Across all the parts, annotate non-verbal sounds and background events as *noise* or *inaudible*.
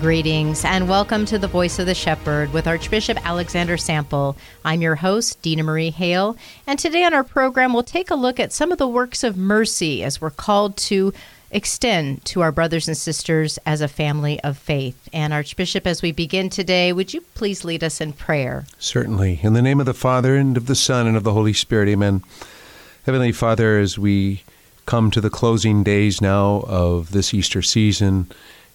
Greetings and welcome to the Voice of the Shepherd with Archbishop Alexander Sample. I'm your host, Dina Marie Hale, and today on our program we'll take a look at some of the works of mercy as we're called to extend to our brothers and sisters as a family of faith. And Archbishop, as we begin today, would you please lead us in prayer? Certainly. In the name of the Father, and of the Son, and of the Holy Spirit, amen. Heavenly Father, as we come to the closing days now of this Easter season,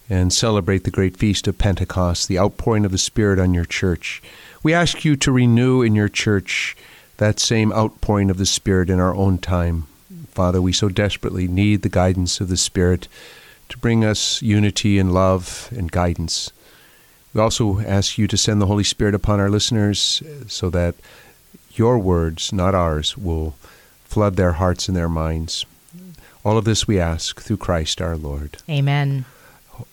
and celebrate the great feast of Pentecost, the outpouring of the Spirit on your church. We ask you to renew in your church that same outpouring of the Spirit in our own time. Father, we so desperately need the guidance of the Spirit to bring us unity and love and guidance. We also ask you to send the Holy Spirit upon our listeners so that your words, not ours, will flood their hearts and their minds. All of this we ask through Christ our Lord. Amen.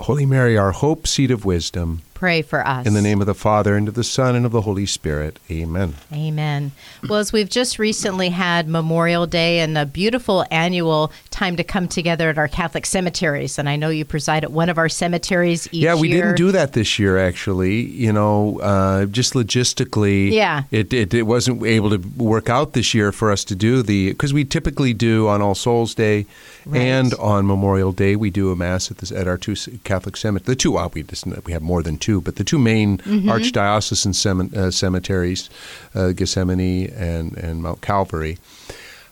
Holy Mary, our hope, seat of wisdom. Pray for us. In the name of the Father, and of the Son, and of the Holy Spirit. Amen. Amen. Well, as we've just recently had Memorial Day and a beautiful annual time to come together at our Catholic cemeteries, and I know you preside at one of our cemeteries each Yeah, we year. didn't do that this year, actually. You know, uh, just logistically, Yeah. it, it, it wasn't able to work out this year for us to do the, because we typically do on All Souls Day Right. and on Memorial Day, we do a Mass at, this, at our two Catholic cemeteries. The two, well, we, just, we have more than two, but the two main Mm-hmm. archdiocesan cem- uh, cemeteries, uh, Gethsemani and, and Mount Calvary.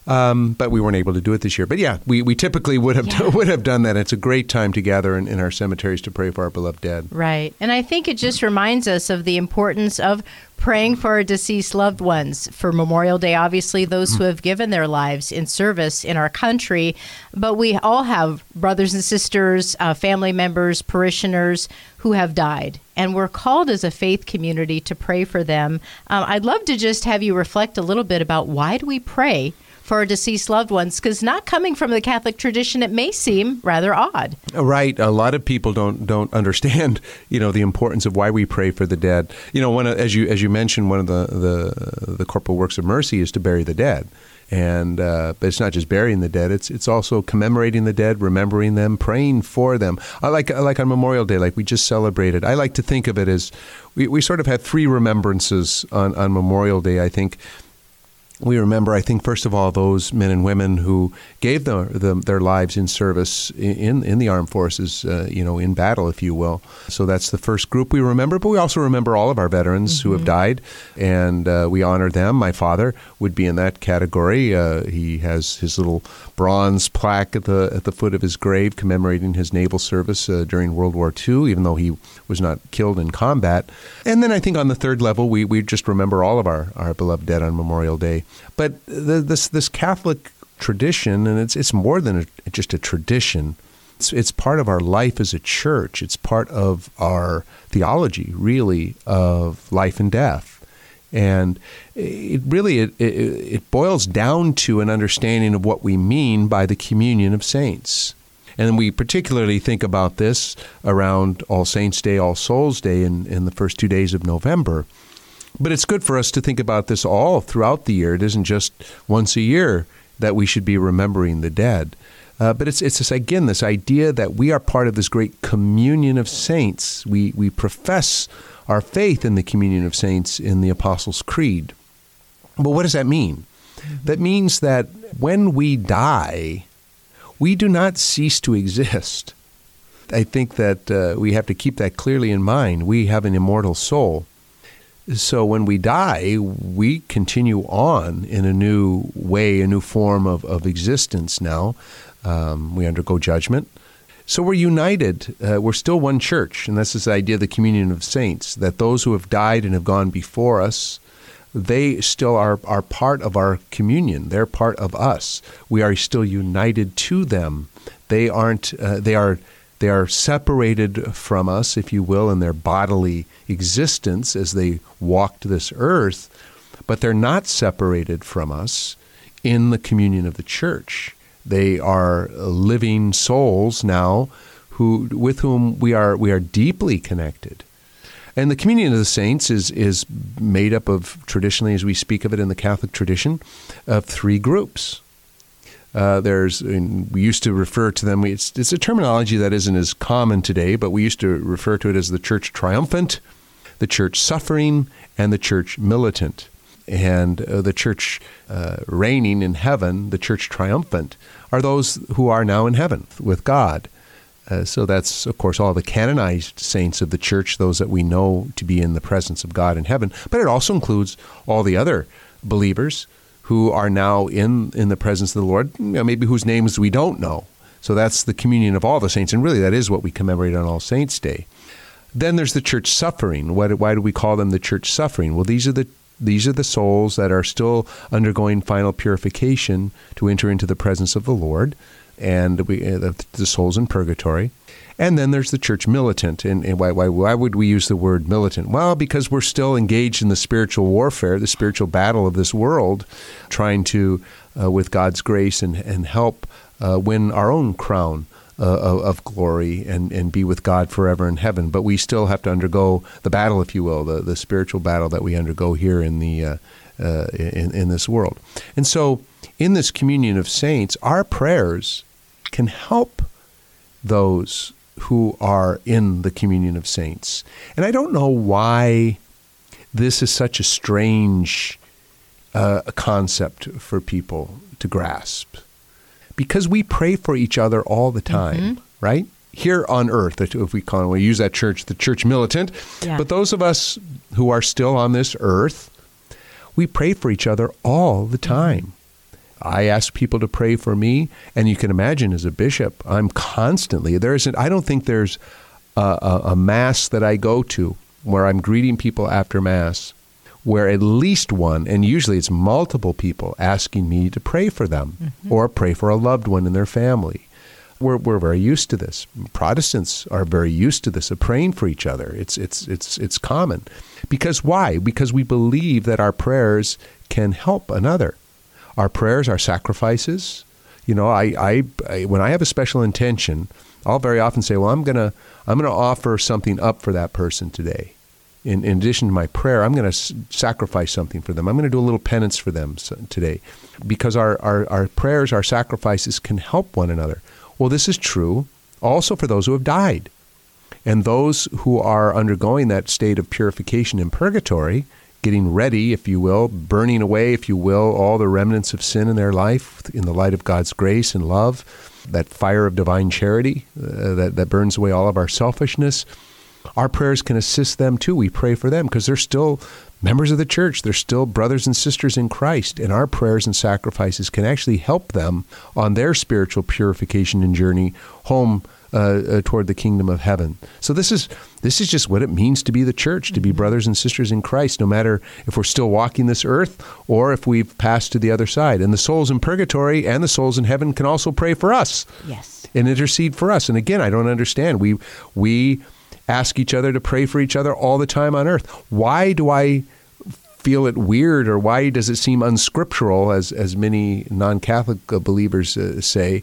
Um, but we weren't able to do it this year. But yeah, we, we typically would have Yeah. *laughs* would have done that. It's a great time to gather in, in our cemeteries to pray for our beloved dead. Right. And I think it just reminds us of the importance of praying for our deceased loved ones. For Memorial Day, obviously, those who have given their lives in service in our country. But we all have brothers and sisters, uh, family members, parishioners who have died. And we're called as a faith community to pray for them. Um, I'd love to just have you reflect a little bit about why do we pray? For our deceased loved ones, because not coming from the Catholic tradition, it may seem rather odd. Right. A lot of people don't don't understand, *laughs* you know, the importance of why we pray for the dead. You know, one of, as you as you mentioned, one of the the the corporal works of mercy is to bury the dead. And uh, but it's not just burying the dead; it's it's also commemorating the dead, remembering them, praying for them. I like I like on Memorial Day, like we just celebrated. I like to think of it as we, we sort of have three remembrances on on Memorial Day. I think we remember, I think, first of all, those men and women who gave the, the, their lives in service in in the armed forces, uh, you know, in battle, if you will. So that's the first group we remember. But we also remember all of our veterans who have died, and uh, we honor them. My father would be in that category. Uh, he has his little bronze plaque at the at the foot of his grave commemorating his naval service uh, during World War II, even though he was not killed in combat. And then I think on the third level, we, we just remember all of our, our beloved dead on Memorial Day. But the, this this Catholic tradition, and it's it's more than a, just a tradition. It's it's part of our life as a church. It's part of our theology, really, of life and death. And it really it, it, it boils down to an understanding of what we mean by the communion of saints. And we particularly think about this around All Saints' Day, All Souls' Day in, in the first two days of November. But it's good for us to think about this all throughout the year. It isn't just once a year that we should be remembering the dead. Uh, but it's, it's this, again, this idea that we are part of this great communion of saints. We, we profess our faith in the communion of saints in the Apostles' Creed. But what does that mean? That means that when we die, we do not cease to exist. I think that uh, we have to keep that clearly in mind. We have an immortal soul. So when we die, we continue on in a new way, a new form of, of existence now. Um, we undergo judgment. So we're united. Uh, we're still one church. And this is the idea of the communion of saints that those who have died and have gone before us, they still are, are part of our communion. They're part of us. We are still united to them. They aren't, uh, they are they are separated from us, if you will, in their bodily existence as they walked this earth, but they're not separated from us in the communion of the church. They are living souls now who, with whom we are, we are deeply connected. And the communion of the saints is, is made up of, traditionally, as we speak of it in the Catholic tradition, of three groups. Uh, there's we used to refer to them. It's, it's a terminology that isn't as common today, but we used to refer to it as the church triumphant, the church suffering, and the church militant. And uh, the church uh, reigning in heaven, the church triumphant, are those who are now in heaven with God. Uh, so that's, of course, all the canonized saints of the church, those that we know to be in the presence of God in heaven. But it also includes all the other believers who are now in, in the presence of the Lord, you know, maybe whose names we don't know. So that's the communion of all the saints, and really that is what we commemorate on All Saints' Day. Then there's the church suffering. Why do, why do we call them the church suffering? Well, these are the these are the souls that are still undergoing final purification to enter into the presence of the Lord, and we, uh, the souls in purgatory. And then there's the church militant. And, and why, why, why would we use the word militant? Well, because we're still engaged in the spiritual warfare, the spiritual battle of this world, trying to, uh, with God's grace and, and help, uh, win our own crown. Uh, of, glory and, and be with God forever in heaven. But we still have to undergo the battle, if you will, the, the spiritual battle that we undergo here in the uh, uh, in, in this world. And so, in this communion of saints, our prayers can help those who are in the communion of saints. And I don't know why this is such a strange uh, concept for people to grasp. Because we pray for each other all the time, mm-hmm. right? Here on earth, if we call it, we use that church, the church militant. Yeah. But those of us who are still on this earth, we pray for each other all the time. I ask people to pray for me, and you can imagine as a bishop, I'm constantly there isn't. I don't think there's a, a, mass that I go to where I'm greeting people after mass where at least one, and usually it's multiple people, asking me to pray for them mm-hmm. or pray for a loved one in their family. We're, we're very used to this. Protestants are very used to this of praying for each other. It's, it's, it's, it's common. Because why? Because we believe that our prayers can help another our prayers, our sacrifices. You know, I, I, I when I have a special intention, I'll very often say, "Well, I'm gonna I'm gonna offer something up for that person today." In, in addition to my prayer, I'm going to s- sacrifice something for them. I'm going to do a little penance for them today, because our, our our prayers, our sacrifices can help one another. Well, this is true also for those who have died. And those who are undergoing that state of purification in purgatory, getting ready, if you will, burning away, if you will, all the remnants of sin in their life in the light of God's grace and love, that fire of divine charity uh, that, that burns away all of our selfishness. Our prayers can assist them too. We pray for them because they're still members of the church. They're still brothers and sisters in Christ. And our prayers and sacrifices can actually help them on their spiritual purification and journey home uh, uh, toward the kingdom of heaven. So this is this is just what it means to be the church, to be mm-hmm. brothers and sisters in Christ, no matter if we're still walking this earth or if we've passed to the other side. And the souls in purgatory and the souls in heaven can also pray for us. Yes. And intercede for us. And again, I don't understand. We we ask each other to pray for each other all the time on earth. Why do I feel it weird or why does it seem unscriptural as as many non-Catholic believers uh, say?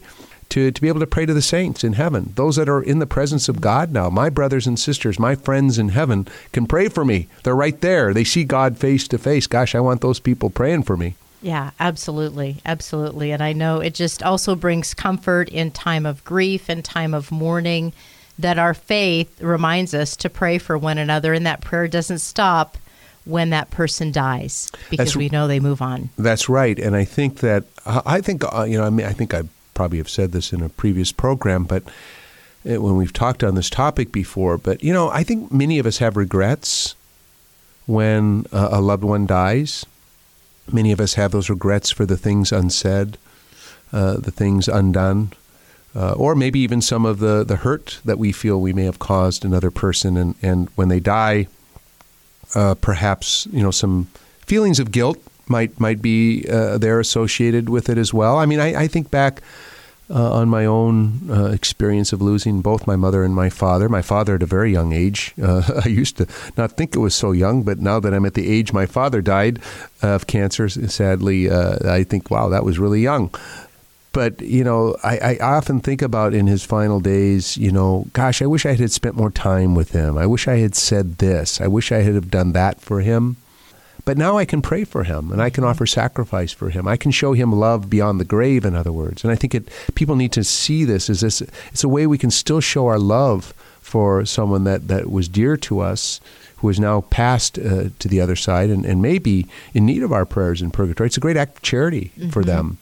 To, to be able to pray to the saints in heaven, those that are in the presence of God now. My brothers and sisters, my friends in heaven can pray for me. They're right there. They see God face to face. Gosh, I want those people praying for me. Yeah, absolutely. Absolutely. And I know it just also brings comfort in time of grief and time of mourning that our faith reminds us to pray for one another and that prayer doesn't stop when that person dies because that's, we know they move on. That's right. And I think that I think uh, you know I mean I think I probably have said this in a previous program, but when we've talked on this topic before, but you know, I think many of us have regrets when uh, a loved one dies. Many of us have those regrets for the things unsaid, uh, the things undone, uh, or maybe even some of the, the hurt that we feel we may have caused another person. And, and when they die, uh, perhaps you know some feelings of guilt might might be uh, there associated with it as well. I mean, I, I think back uh, on my own uh, experience of losing both my mother and my father. My father at a very young age. Uh, *laughs* I used to not think it was so young, but now that I'm at the age my father died of cancer, sadly, uh, I think, wow, that was really young. But you know, I, I often think about in his final days. You know, gosh, I wish I had spent more time with him. I wish I had said this. I wish I had have done that for him. But now I can pray for him and I can offer sacrifice for him. I can show him love beyond the grave, in other words. And I think it, people need to see this as this, it's a way we can still show our love for someone that, that was dear to us, who has now passed uh, to the other side and, and may be in need of our prayers in purgatory. It's a great act of charity mm-hmm. for them.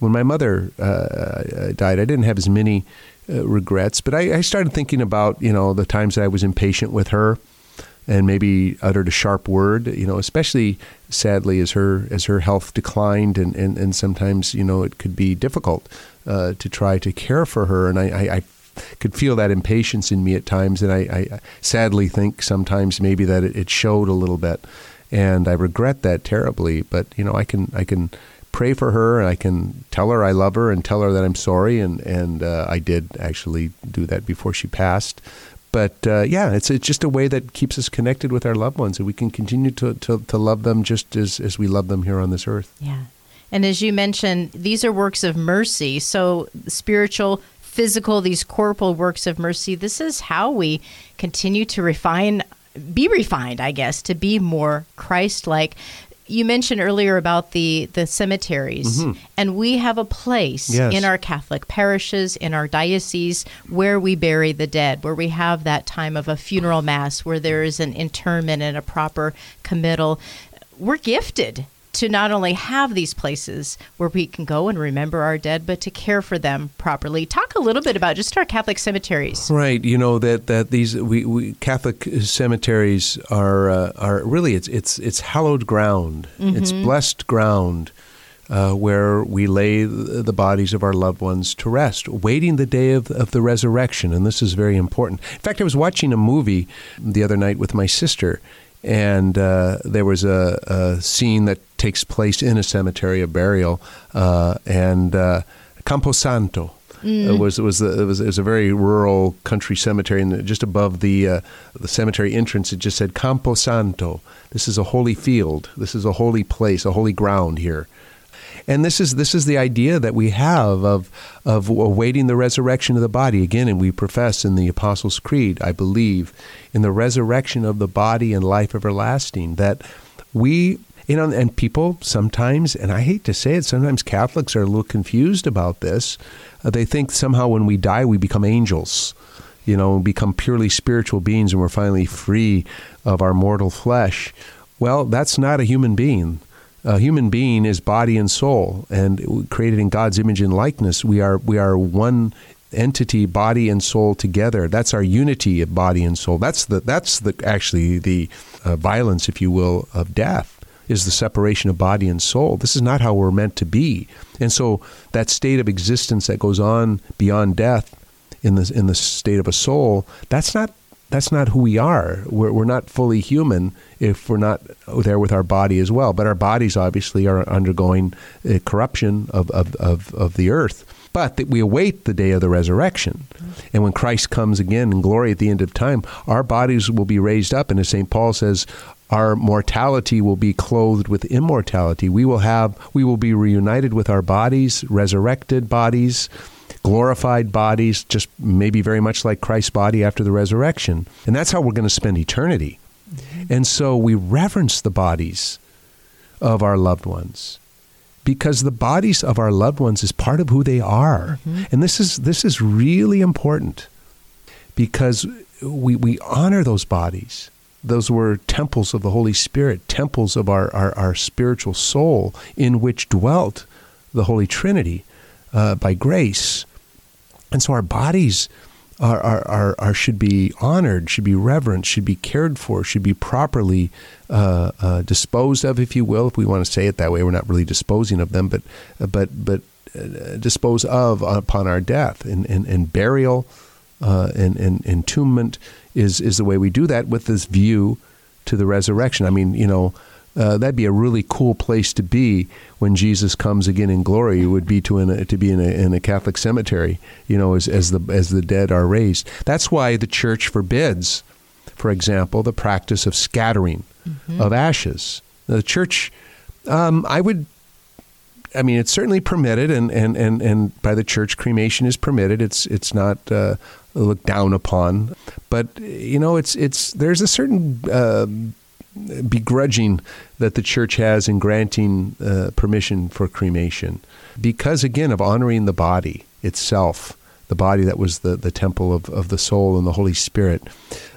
When my mother uh, uh, died, I didn't have as many uh, regrets, but I, I started thinking about, you know, the times that I was impatient with her and maybe uttered a sharp word, you know, especially sadly as her as her health declined and, and, and sometimes, you know, it could be difficult uh, to try to care for her. And I, I, I, could feel that impatience in me at times. And I, I sadly think sometimes maybe that it, it, showed a little bit. And I regret that terribly. But, you know, I can, I can pray for her and I can tell her I love her and tell her that I'm sorry. And, and uh, I did actually do that before she passed but uh, yeah, it's it's just a way that keeps us connected with our loved ones, and we can continue to, to, to love them just as, as we love them here on this earth. Yeah. And as you mentioned, these are works of mercy. So spiritual, physical, these corporal works of mercy, this is how we continue to refine be refined, I guess, to be more Christ like you mentioned earlier about the the cemeteries mm-hmm. and we have a place yes. in our catholic parishes in our diocese where we bury the dead where we have that time of a funeral mass where there is an interment and a proper committal we're gifted to not only have these places where we can go and remember our dead, but to care for them properly. Talk a little bit about just our Catholic cemeteries. Right. You know that that these we, we Catholic cemeteries are uh, are really it's it's it's hallowed ground. Mm-hmm. It's blessed ground. Uh, where we lay the bodies of our loved ones to rest, waiting the day of, of the resurrection. And this is very important. In fact, I was watching a movie the other night with my sister, and uh, there was a, a, scene that takes place in a cemetery, a burial, uh, and uh, Camposanto. Mm. It was it was, it was it was a very rural country cemetery, and just above the uh, the cemetery entrance, it just said Camposanto. This is a holy field. This is a holy place, a holy ground here. And this is this is the idea that we have of of awaiting the resurrection of the body again, and we profess in the Apostles' Creed, I believe, in the resurrection of the body and life everlasting. That we you know, and people sometimes, and I hate to say it, sometimes Catholics are a little confused about this. Uh, they think somehow when we die, we become angels, you know, become purely spiritual beings and we're finally free of our mortal flesh. Well, that's not a human being a human being is body and soul, and created in God's image and likeness. We are we are one entity, body and soul together. That's our unity of body and soul. That's the that's the actually the uh, violence, if you will, of death is the separation of body and soul. This is not how we're meant to be, and so that state of existence that goes on beyond death in the in the state of a soul. That's not that's not who we are. We're, we're not fully human if we're not there with our body as well. But our bodies obviously are undergoing uh, corruption of, of, of, of the earth. But that we await the day of the resurrection. And when Christ comes again in glory at the end of time, our bodies will be raised up. And as St. Paul says, our mortality will be clothed with immortality. We will have we will be reunited with our bodies, resurrected bodies glorified bodies, just maybe very much like Christ's body after the resurrection. And that's how we're going to spend eternity. Mm-hmm. And so we reverence the bodies of our loved ones because the bodies of our loved ones is part of who they are. Mm-hmm. And this is this is really important because we, we honor those bodies. Those were temples of the Holy Spirit, temples of our, our, our spiritual soul in which dwelt the Holy Trinity uh, by grace. And so our bodies are, are, are, are, should be honored, should be reverenced, should be cared for, should be properly uh, uh, disposed of, if you will, if we want to say it that way. We're not really disposing of them, but but but uh, dispose of upon our death and, and, and burial uh, and, and entombment is is the way we do that with this view to the resurrection. I mean, you know. Uh, that'd be a really cool place to be when Jesus comes again in glory. It would be to in a, to be in a, in a Catholic cemetery, you know, as, as the as the dead are raised. That's why the church forbids, for example, the practice of scattering mm-hmm. of ashes. The church, um, I would I mean, it's certainly permitted, and, and, and, and by the church, cremation is permitted. It's it's not uh, looked down upon, but you know, it's it's there's a certain uh, begrudging that the church has in granting uh, permission for cremation, because again of honoring the body itself, the body that was the the temple of of the soul and the Holy Spirit.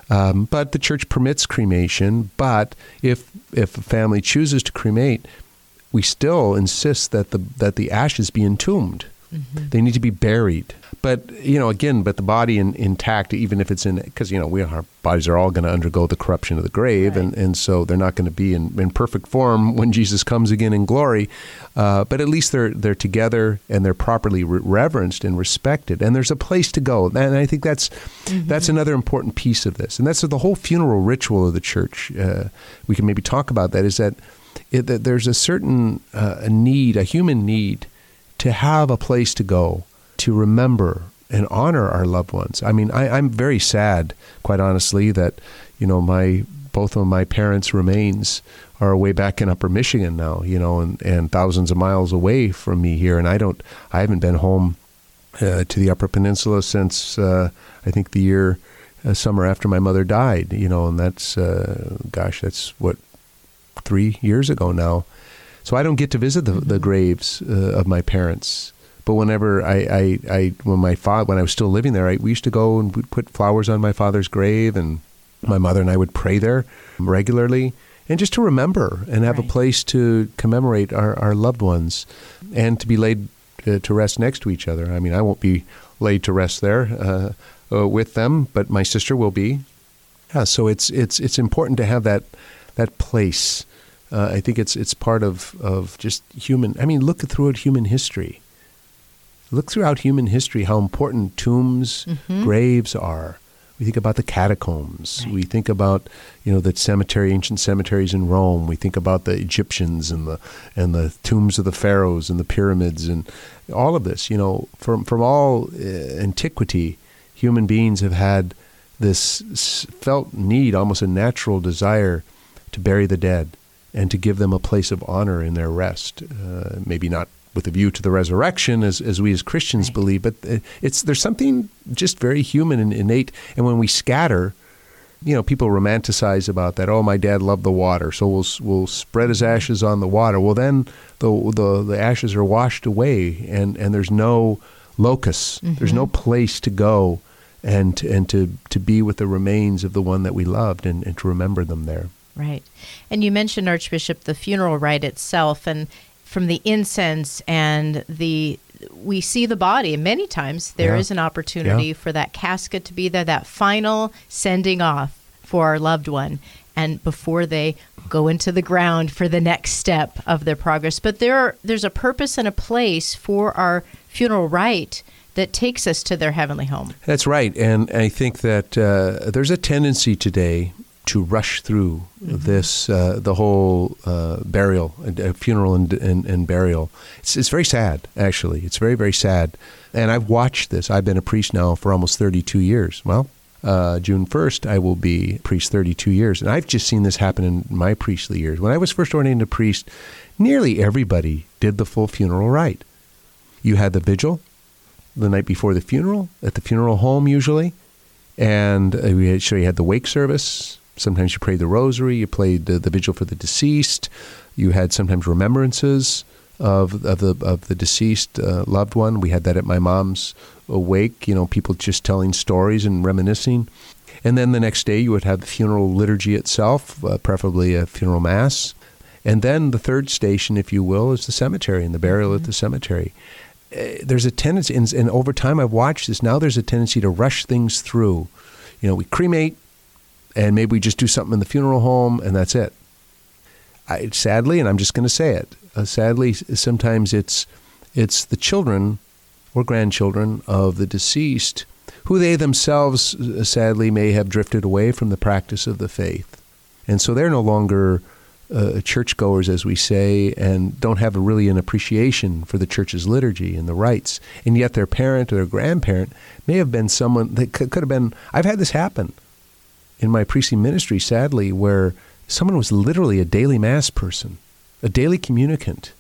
Um, but the church permits cremation. But if if a family chooses to cremate, we still insist that the that the ashes be entombed. Mm-hmm. They need to be buried. But you know, again, but the body in, intact, even if it's in, because you know, we our bodies are all going to undergo the corruption of the grave, right. and, and so they're not going to be in, in perfect form when Jesus comes again in glory. Uh, but at least they're they're together and they're properly re- reverenced and respected, and there's a place to go. And I think that's mm-hmm. that's another important piece of this, and that's the whole funeral ritual of the church. Uh, we can maybe talk about that. Is that it, that there's a certain uh, a need, a human need, to have a place to go to remember and honor our loved ones. I mean, I, I'm very sad, quite honestly, that you know my both of my parents' remains are way back in Upper Michigan now, you know, and, and thousands of miles away from me here, and I don't, I haven't been home uh, to the Upper Peninsula since uh, I think the year uh, summer after my mother died, you know, and that's, uh, gosh, that's what three years ago now. So I don't get to visit the, mm-hmm. the graves uh, of my parents. But whenever I, I, I, when my father, when I was still living there, I, we used to go and we'd put flowers on my father's grave, and my mother and I would pray there regularly, and just to remember and have right. a place to commemorate our, our loved ones, and to be laid uh, to rest next to each other. I mean, I won't be laid to rest there uh, uh, with them, but my sister will be. Yeah, so it's it's it's important to have that that place uh, I think it's it's part of, of just human. I mean, look throughout human history. Look throughout human history how important tombs, mm-hmm. graves are. We think about the catacombs. Right. We think about you know the cemetery, ancient cemeteries in Rome. We think about the Egyptians and the and the tombs of the pharaohs and the pyramids and all of this. You know, from from all uh, antiquity, human beings have had this felt need, almost a natural desire, to bury the dead and to give them a place of honor in their rest. Uh, maybe not with a view to the resurrection, as, as we as Christians right. believe, but uh, it's there's something just very human and innate. And when we scatter, you know, people romanticize about that. Oh, my dad loved the water, so we'll we'll spread his ashes on the water. Well, then the the, the ashes are washed away, and, and there's no locus. Mm-hmm. There's no place to go, and and to to be with the remains of the one that we loved, and, and to remember them there. Right. And you mentioned, Archbishop, the funeral rite itself, and from the incense and the we see the body and many times there yeah. is an opportunity yeah. for that casket to be there that final sending off for our loved one and before they go into the ground for the next step of their progress but there are, there's a purpose and a place for our funeral rite that takes us to their heavenly home that's right and i think that uh, there's a tendency today to rush through mm-hmm. this, uh, the whole uh, burial, uh, funeral and, and, and, burial. It's, it's very sad, actually. It's very, very sad. And I've watched this. I've been a priest now for almost 32 years. Well, uh, June 1st, I will be priest 32 years. And I've just seen this happen in my priestly years. When I was first ordained a priest, nearly everybody did the full funeral rite. You had the vigil the night before the funeral, at the funeral home usually. And uh, we had, so you had the wake service, Sometimes you prayed the rosary, you played the, the vigil for the deceased. You had sometimes remembrances of of the of the deceased uh, loved one. We had that at my mom's wake. You know, people just telling stories and reminiscing. And then the next day, you would have the funeral liturgy itself, uh, preferably a funeral mass. And then the third station, if you will, is the cemetery and the burial mm-hmm. at the cemetery. uh, there's a tendency, and, and over time I've watched this. Now there's a tendency to rush things through. You know, we cremate, and maybe we just do something in the funeral home, and that's it. I, sadly, and I'm just going to say it. Uh, sadly, sometimes it's it's the children or grandchildren of the deceased who they themselves, uh, sadly, may have drifted away from the practice of the faith, and so they're no longer uh, churchgoers, as we say, and don't have really an appreciation for the church's liturgy and the rites. And yet, their parent or their grandparent may have been someone that could have been. I've had this happen in my priestly ministry, sadly, where someone was literally a daily mass person, a daily communicant.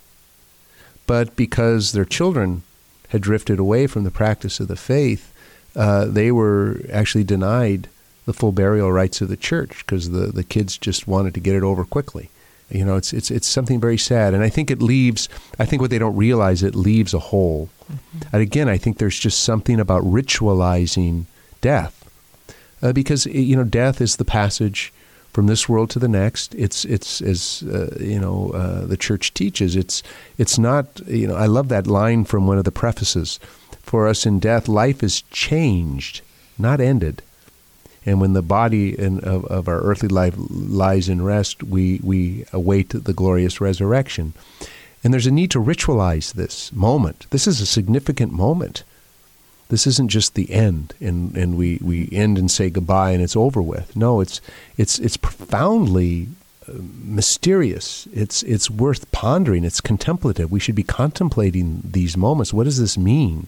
But because their children had drifted away from the practice of the faith, uh, they were actually denied the full burial rites of the church because the, the kids just wanted to get it over quickly. You know, it's it's it's something very sad, and I think it leaves. I think what they don't realize it leaves a hole. Mm-hmm. And again, I think there's just something about ritualizing death, uh, because you know, death is the passage from this world to the next. It's it's as uh, you know uh, the church teaches. It's it's not you know I love that line from one of the prefaces. For us in death, life is changed, not ended. And when the body in, of, of our earthly life lies in rest, we, we await the glorious resurrection. And there's a need to ritualize this moment. This is a significant moment. This isn't just the end and, and we, we end and say goodbye and it's over with. No, it's, it's, it's profoundly uh, mysterious. It's, it's worth pondering. It's contemplative. We should be contemplating these moments. What does this mean?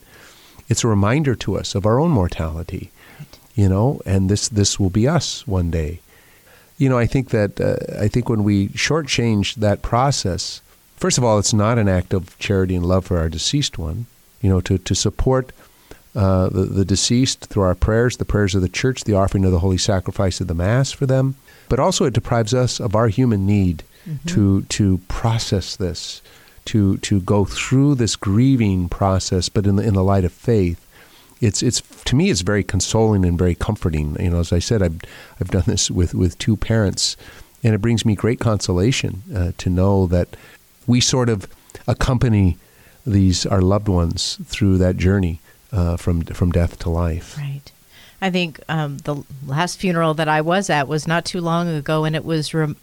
It's a reminder to us of our own mortality you know, and this this will be us one day. You know, I think that uh, I think when we shortchange that process, first of all, it's not an act of charity and love for our deceased one. You know, to to support uh, the the deceased through our prayers, the prayers of the church, the offering of the holy sacrifice of the mass for them, but also it deprives us of our human need mm-hmm. to to process this, to to go through this grieving process, but in the in the light of faith it's it's to me it's very consoling and very comforting. You know, as I said, I've I've done this with with two parents, and it brings me great consolation uh, to know that we sort of accompany these our loved ones through that journey uh, from from death to life. Right. I think um, the last funeral that I was at was not too long ago, and it was re-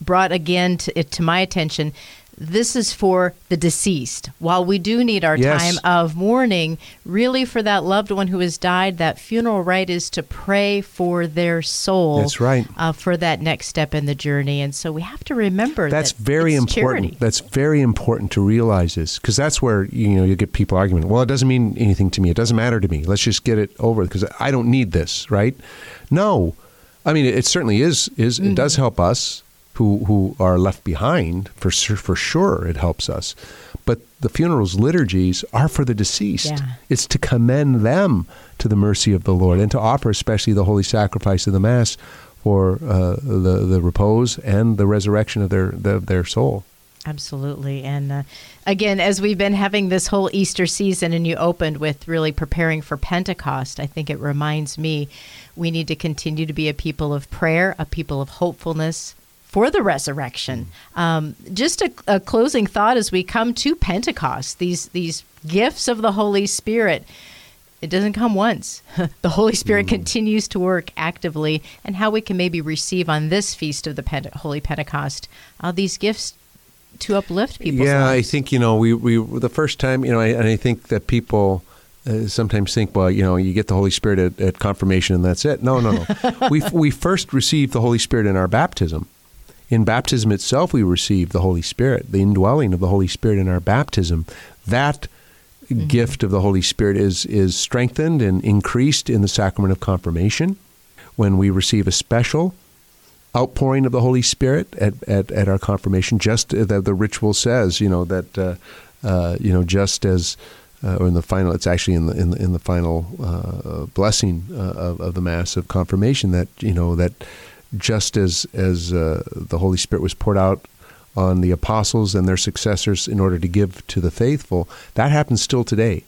brought again to, to my attention this is for the deceased. While we do need our yes. time of mourning, really for that loved one who has died, that funeral rite is to pray for their soul. That's right. Uh, for that next step in the journey, and so we have to remember that's that very important. Charity. That's very important to realize this because that's where you know you get people arguing. Well, it doesn't mean anything to me. It doesn't matter to me. Let's just get it over because I don't need this, right? No, I mean it, certainly is. Is mm-hmm. it does help us who who are left behind for for sure it helps us but the funerals liturgies are for the deceased yeah. it's to commend them to the mercy of the lord and to offer especially the holy sacrifice of the mass for uh, the the repose and the resurrection of their the, their soul Absolutely. And uh, again, as we've been having this whole Easter season, and you opened with really preparing for Pentecost, I think it reminds me we need to continue to be a people of prayer, a people of hopefulness, for the resurrection. Um, just a, a, closing thought as we come to Pentecost, these these gifts of the Holy Spirit. It doesn't come once. *laughs* the Holy Spirit mm. continues to work actively, and how we can maybe receive on this feast of the Pente- Holy Pentecost uh, these gifts to uplift people. Yeah, lives. I think you know we we the first time you know, I, and I think that people. Uh, sometimes think, well, you know, you get the Holy Spirit at, at confirmation and that's it. No, no, no. *laughs* we we first receive the Holy Spirit in our baptism. In baptism itself, we receive the Holy Spirit, the indwelling of the Holy Spirit in our baptism. That mm-hmm. gift of the Holy Spirit is, is strengthened and increased in the sacrament of confirmation when we receive a special outpouring of the Holy Spirit at, at, at our confirmation, just that the ritual says, you know, that, uh, uh, you know, just as, uh, or in the final, it's actually in the, in the, in the final uh, blessing uh, of, of the Mass of confirmation that, you know, that just as as uh, the Holy Spirit was poured out on the apostles and their successors in order to give to the faithful, that happens still today.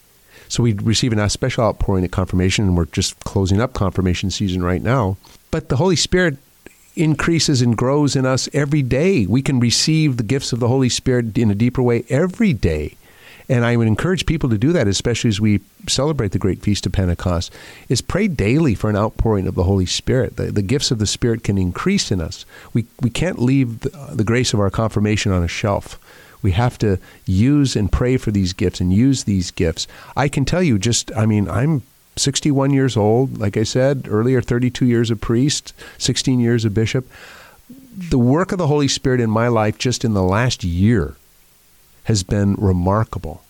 So we receive a special outpouring at confirmation, and we're just closing up confirmation season right now. But the Holy Spirit increases and grows in us every day. We can receive the gifts of the Holy Spirit in a deeper way every day. And I would encourage people to do that, especially as we celebrate the great feast of Pentecost, is pray daily for an outpouring of the Holy Spirit. The, the gifts of the Spirit can increase in us. We, we can't leave the, the grace of our confirmation on a shelf. We have to use and pray for these gifts and use these gifts. I can tell you just, I mean, I'm 61 years old, like I said earlier, 32 years a priest, 16 years a bishop. The work of the Holy Spirit in my life just in the last year has been remarkable.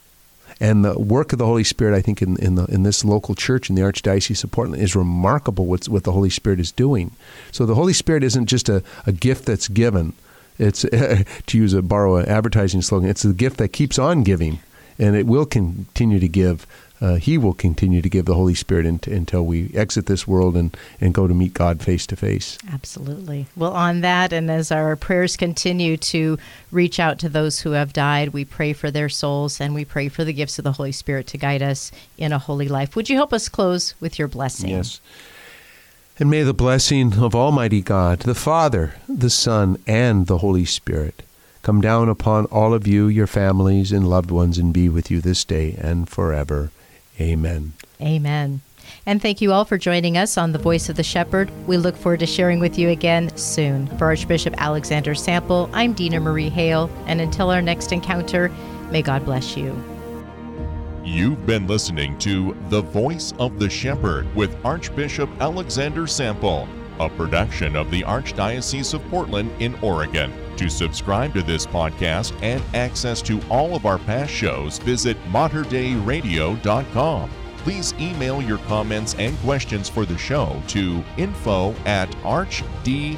And the work of the Holy Spirit, I think, in, in, the, in this local church in the Archdiocese of Portland is remarkable what's, what the Holy Spirit is doing. So the Holy Spirit isn't just a, a gift that's given. It's, *laughs* to use a borrow an advertising slogan, it's a gift that keeps on giving, and it will continue to give uh, He will continue to give the Holy Spirit in, until we exit this world and, and go to meet God face to face. Absolutely. Well, on that, and as our prayers continue to reach out to those who have died, we pray for their souls and we pray for the gifts of the Holy Spirit to guide us in a holy life. Would you help us close with your blessing? Yes. And may the blessing of Almighty God, the Father, the Son, and the Holy Spirit come down upon all of you, your families, and loved ones, and be with you this day and forever. Amen. Amen. And thank you all for joining us on The Voice of the Shepherd. We look forward to sharing with you again soon. For Archbishop Alexander Sample, I'm Dina Marie Hale, and until our next encounter, may God bless you. You've been listening to The Voice of the Shepherd with Archbishop Alexander Sample, a production of the Archdiocese of Portland in Oregon. To subscribe to this podcast and access to all of our past shows, visit materdeiradio.com. Please email your comments and questions for the show to info at archdpdx.org.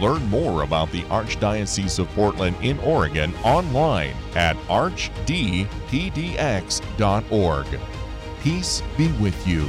Learn more about the Archdiocese of Portland in Oregon online at archdpdx.org. Peace be with you.